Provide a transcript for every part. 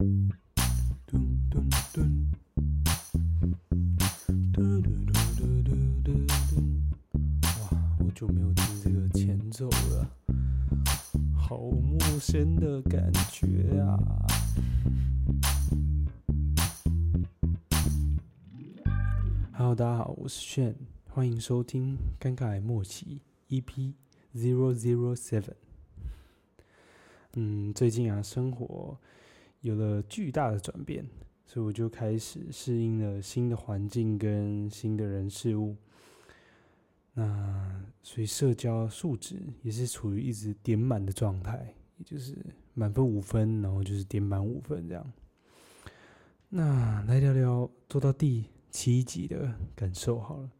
哇，好久没有听这个前奏了，好陌生的感觉啊！Hello，大家好，我是炫，欢迎收听《尴尬默契》EP Zero Zero Seven。嗯，最近啊，生活有了巨大的转变，所以我就开始适应了新的环境跟新的人事物。那所以社交素质也是处于一直点满的状态，也就是满分五分，然后就是点满五分这样。那来聊聊做到第七集的感受好了。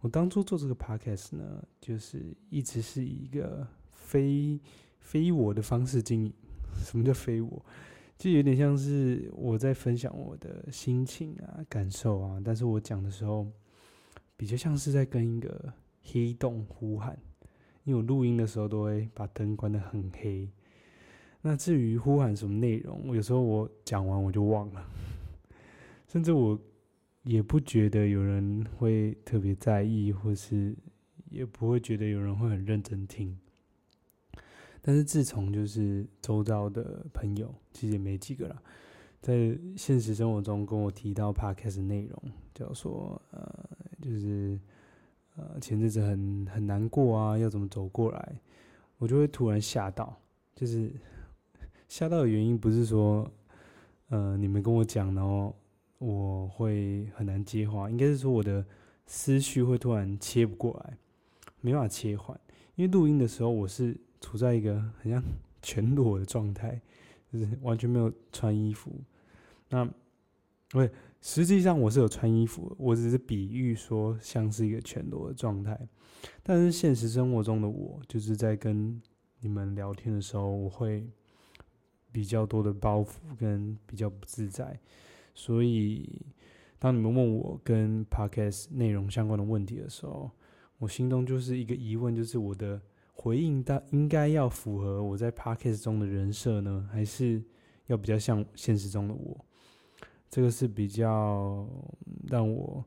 我当初做这个 podcast 呢，就是一直是以一个非。非我的方式经营，什么叫非我？就有点像是我在分享我的心情啊、感受啊，但是我讲的时候，比较像是在跟一个黑洞呼喊，因为我录音的时候都会把灯关得很黑。那至于呼喊什么内容，有时候我讲完我就忘了，甚至我也不觉得有人会特别在意，或是也不会觉得有人会很认真听。但是自从就是周遭的朋友，其实也没几个啦，在现实生活中跟我提到 podcast 内容，叫说呃，就是呃前阵子很很难过啊，要怎么走过来，我就会突然吓到，就是 吓到的原因不是说呃你们跟我讲，然后我会很难接话，应该是说我的思绪会突然切不过来，没办法切换，因为录音的时候我是。处在一个很像 全裸的状态，就是完全没有穿衣服。那，对，实际上我是有穿衣服，我只是比喻说像是一个全裸的状态。但是现实生活中的我，就是在跟你们聊天的时候，我会比较多的包袱跟比较不自在。所以，当你们问我跟 Podcast 内容相关的问题的时候，我心中就是一个疑问，就是我的。回应到应该要符合我在 podcast 中的人设呢，还是要比较像现实中的我？这个是比较让我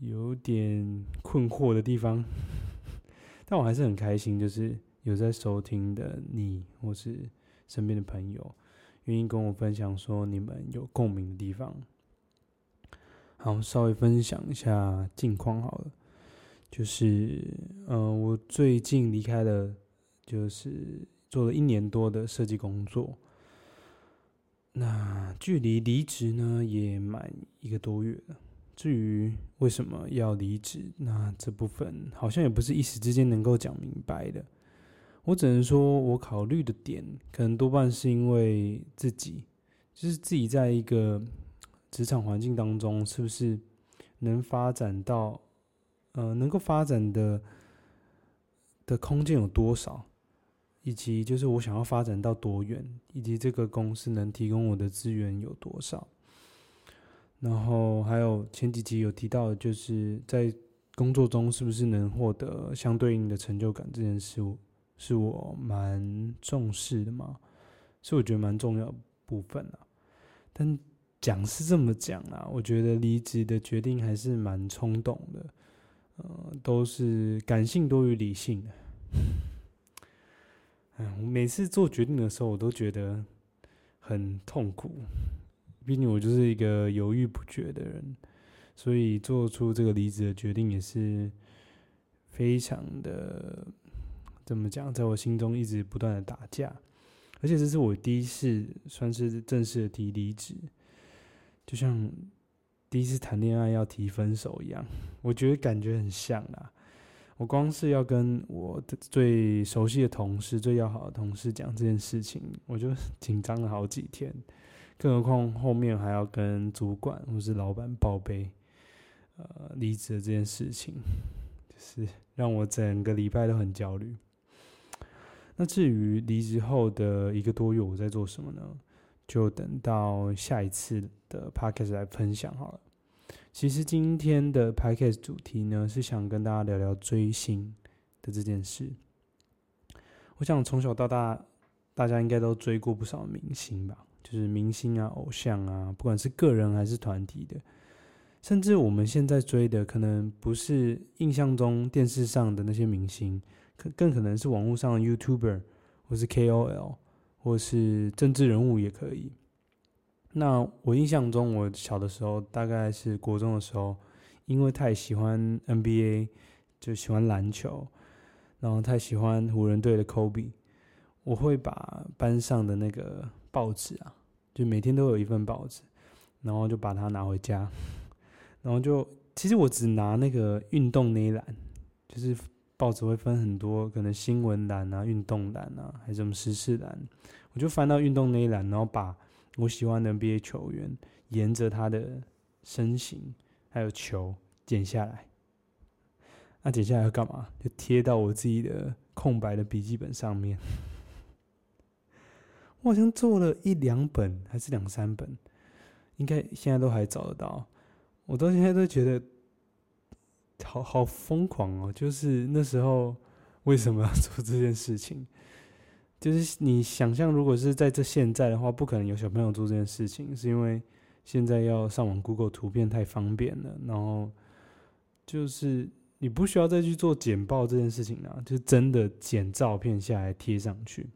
有点困惑的地方。但我还是很开心，就是有在收听的你，或是身边的朋友，愿意跟我分享说你们有共鸣的地方。好，稍微分享一下近况好了。就是，嗯、呃，我最近离开了，就是做了一年多的设计工作。那距离离职呢，也满一个多月了。至于为什么要离职，那这部分好像也不是一时之间能够讲明白的。我只能说，我考虑的点，可能多半是因为自己，就是自己在一个职场环境当中，是不是能发展到。呃，能够发展的的空间有多少，以及就是我想要发展到多远，以及这个公司能提供我的资源有多少。然后还有前几集有提到，就是在工作中是不是能获得相对应的成就感，这件事是我蛮重视的嘛，是我觉得蛮重要部分啊。但讲是这么讲啊，我觉得离职的决定还是蛮冲动的。呃，都是感性多于理性的。哎，每次做决定的时候，我都觉得很痛苦。毕竟我就是一个犹豫不决的人，所以做出这个离职的决定也是非常的，怎么讲，在我心中一直不断的打架。而且这是我第一次算是正式的提离职，就像。第一次谈恋爱要提分手一样，我觉得感觉很像啦。我光是要跟我的最熟悉的同事、最要好的同事讲这件事情，我就紧张了好几天。更何况后面还要跟主管或是老板报备，呃，离职的这件事情，就是让我整个礼拜都很焦虑。那至于离职后的一个多月，我在做什么呢？就等到下一次的 podcast 来分享好了。其实今天的 podcast 主题呢，是想跟大家聊聊追星的这件事。我想从小到大，大家应该都追过不少明星吧，就是明星啊、偶像啊，不管是个人还是团体的，甚至我们现在追的，可能不是印象中电视上的那些明星，可更可能是网络上的 YouTuber，或是 KOL，或是政治人物也可以。那我印象中，我小的时候，大概是国中的时候，因为太喜欢 NBA，就喜欢篮球，然后太喜欢湖人队的 Kobe。我会把班上的那个报纸啊，就每天都有一份报纸，然后就把它拿回家，然后就其实我只拿那个运动那一栏，就是报纸会分很多，可能新闻栏啊、运动栏啊，还是什么时事栏，我就翻到运动那一栏，然后把我喜欢的 NBA 球员沿着他的身形还有球剪下来，那剪下来要干嘛？就贴到我自己的空白的笔记本上面。我好像做了一两本，还是两三本，应该现在都还找得到。我到现在都觉得好好疯狂哦！就是那时候为什么要 做这件事情？就是你想象，如果是在这现在的话，不可能有小朋友做这件事情，是因为现在要上网 Google 图片太方便了。然后就是你不需要再去做剪报这件事情了，就真的剪照片下来贴上去。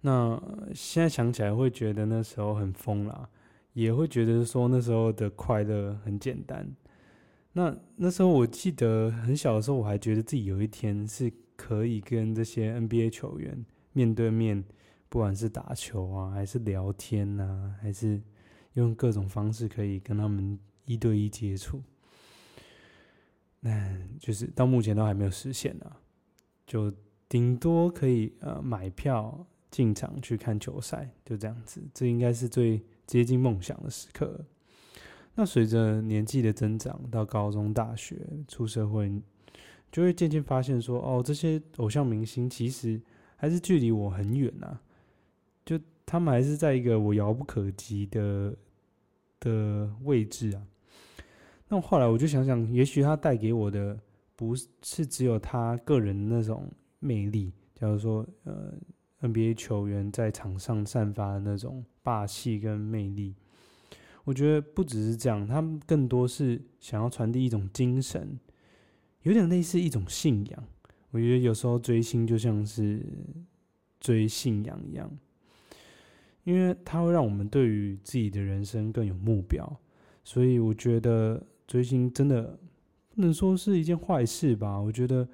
那现在想起来会觉得那时候很疯啦，也会觉得说那时候的快乐很简单。那那时候我记得很小的时候，我还觉得自己有一天是可以跟这些 NBA 球员面对面，不管是打球啊，还是聊天啊，还是用各种方式可以跟他们一对一接触。那就是到目前都还没有实现啊，就顶多可以呃买票。进场去看球赛，就这样子，这应该是最接近梦想的时刻。那随着年纪的增长，到高中、大学、出社会，就会渐渐发现说，哦，这些偶像明星其实还是距离我很远呐，就他们还是在一个我遥不可及的的位置啊。那后来我就想想，也许他带给我的不是只有他个人那种魅力，假如说，呃。NBA 球员在场上散发的那种霸气跟魅力，我觉得不只是这样，他们更多是想要传递一种精神，有点类似一种信仰。我觉得有时候追星就像是追信仰一样，因为它会让我们对于自己的人生更有目标。所以我觉得追星真的不能说是一件坏事吧？我觉得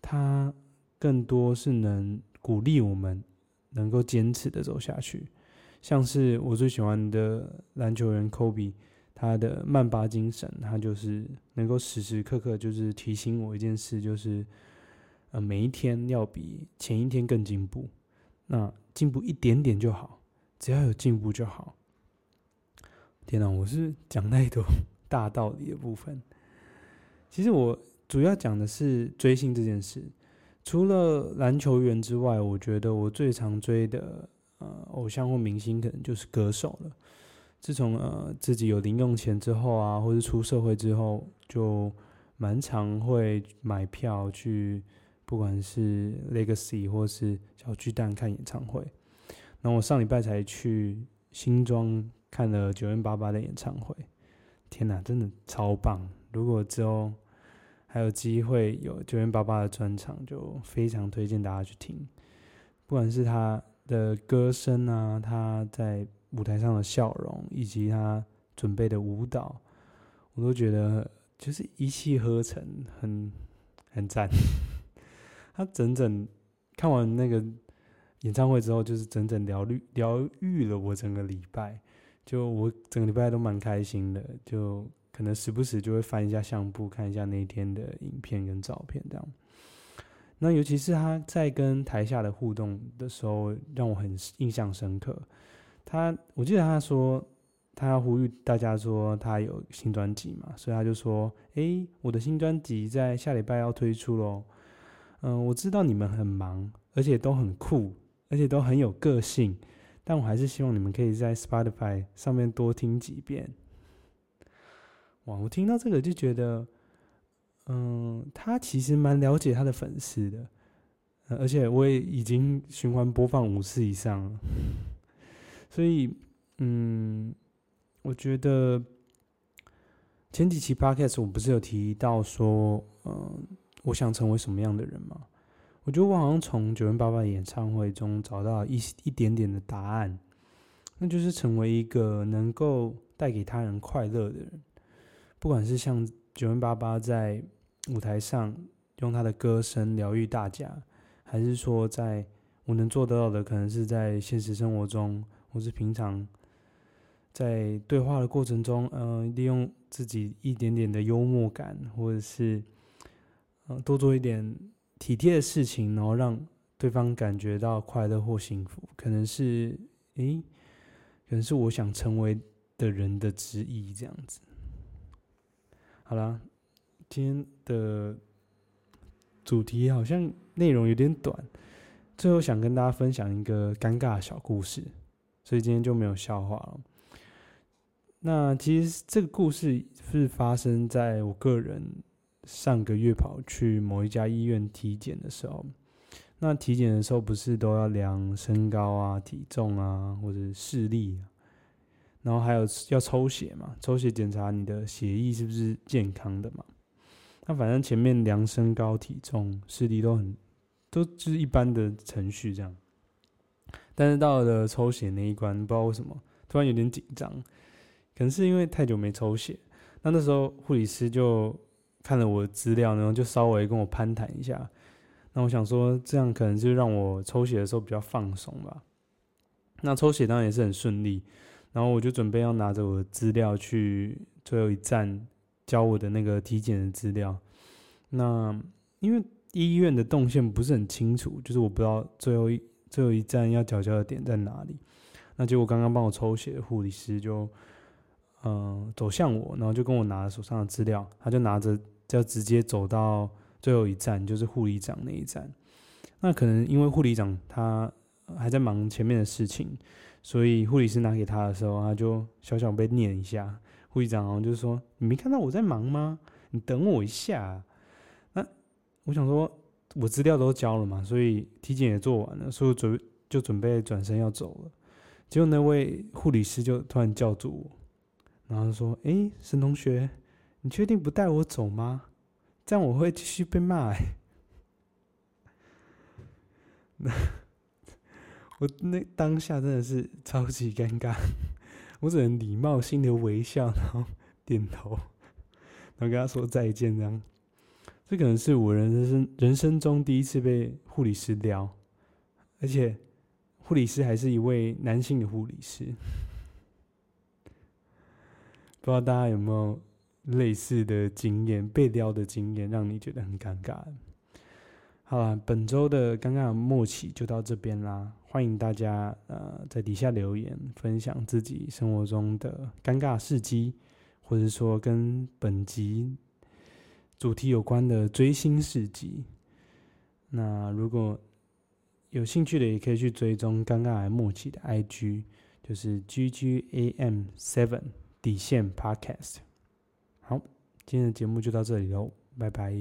它更多是能。鼓励我们能够坚持的走下去，像是我最喜欢的篮球员科比，他的曼巴精神，他就是能够时时刻刻就是提醒我一件事，就是呃每一天要比前一天更进步，那进步一点点就好，只要有进步就好。天哪，我是讲太多大道理的部分，其实我主要讲的是追星这件事。除了篮球员之外，我觉得我最常追的呃偶像或明星，可能就是歌手了。自从呃自己有零用钱之后啊，或是出社会之后，就蛮常会买票去，不管是 Legacy 或是小巨蛋看演唱会。那我上礼拜才去新庄看了九元八八的演唱会，天哪，真的超棒！如果之后还有机会有九元八八的专场，就非常推荐大家去听。不管是他的歌声啊，他在舞台上的笑容，以及他准备的舞蹈，我都觉得就是一气呵成，很很赞。他整整看完那个演唱会之后，就是整整疗愈疗愈了我整个礼拜，就我整个礼拜都蛮开心的，就。可能时不时就会翻一下相簿，看一下那一天的影片跟照片，这样。那尤其是他在跟台下的互动的时候，让我很印象深刻。他，我记得他说，他要呼吁大家说他有新专辑嘛，所以他就说：“诶，我的新专辑在下礼拜要推出喽。嗯，我知道你们很忙，而且都很酷，而且都很有个性，但我还是希望你们可以在 Spotify 上面多听几遍。”哇！我听到这个就觉得，嗯，他其实蛮了解他的粉丝的，而且我也已经循环播放五次以上了。所以，嗯，我觉得前几期 podcast 我不是有提到说，嗯，我想成为什么样的人吗？我觉得我好像从九零八八的演唱会中找到一一点点的答案，那就是成为一个能够带给他人快乐的人。不管是像九零八八在舞台上用他的歌声疗愈大家，还是说在我能做得到的，可能是在现实生活中，或是平常在对话的过程中，嗯、利用自己一点点的幽默感，或者是嗯、多做一点。体贴的事情，然后让对方感觉到快乐或幸福，可能是，诶，可能是我想成为的人的之一，这样子。好啦，今天的主题好像内容有点短，最后想跟大家分享一个尴尬的小故事，所以今天就没有笑话了。那其实这个故事是发生在我个人。上个月跑去某一家医院体检的时候，那体检的时候不是都要量身高啊、体重啊，或者视力啊，然后还有要抽血嘛？抽血检查你的血液是不是健康的嘛？那反正前面量身高、体重、视力都很，都就是一般的程序这样。但是到了抽血那一关，不知道为什么突然有点紧张，可能是因为太久没抽血。那那时候护理师就。看了我的资料，然后就稍微跟我攀谈一下。那我想说，这样可能就让我抽血的时候比较放松吧。那抽血当然也是很顺利。然后我就准备要拿着我的资料去最后一站交我的那个体检的资料。那因为医院的动线不是很清楚，就是我不知道最后一最后一站要缴交的点在哪里。那结果刚刚帮我抽血的护理师就嗯走向我，然后就跟我拿手上的资料，他就拿着。就直接走到最后一站，就是护理长那一站。那可能因为护理长他还在忙前面的事情，所以护理师拿给他的时候，他就小小被念一下。护理长好像就说：“你没看到我在忙吗？你等我一下。”那我想说，我资料都交了嘛，所以体检也做完了，所以准就准备转身要走了。结果那位护理师就突然叫住我，然后说：“诶，沈同学。”你确定不带我走吗？这样我会继续被骂欸。那 我那当下真的是超级尴尬，我只能礼貌性的微笑，然后点头，然后跟他说再见。这样，这可能是我人生人生中第一次被护理师撩，而且护理师还是一位男性的护理师。不知道大家有没有？类似的经验，被撩的经验，让你觉得很尴尬。好了，本周的尴尬默契就到这边啦。欢迎大家呃在底下留言，分享自己生活中的尴尬事迹，或者说跟本集主题有关的追星事迹。那如果有兴趣的，也可以去追踪尴尬默契的 IG，就是 GGAM Seven 底线 Podcast。好，今天的节目就到这里喽，拜拜。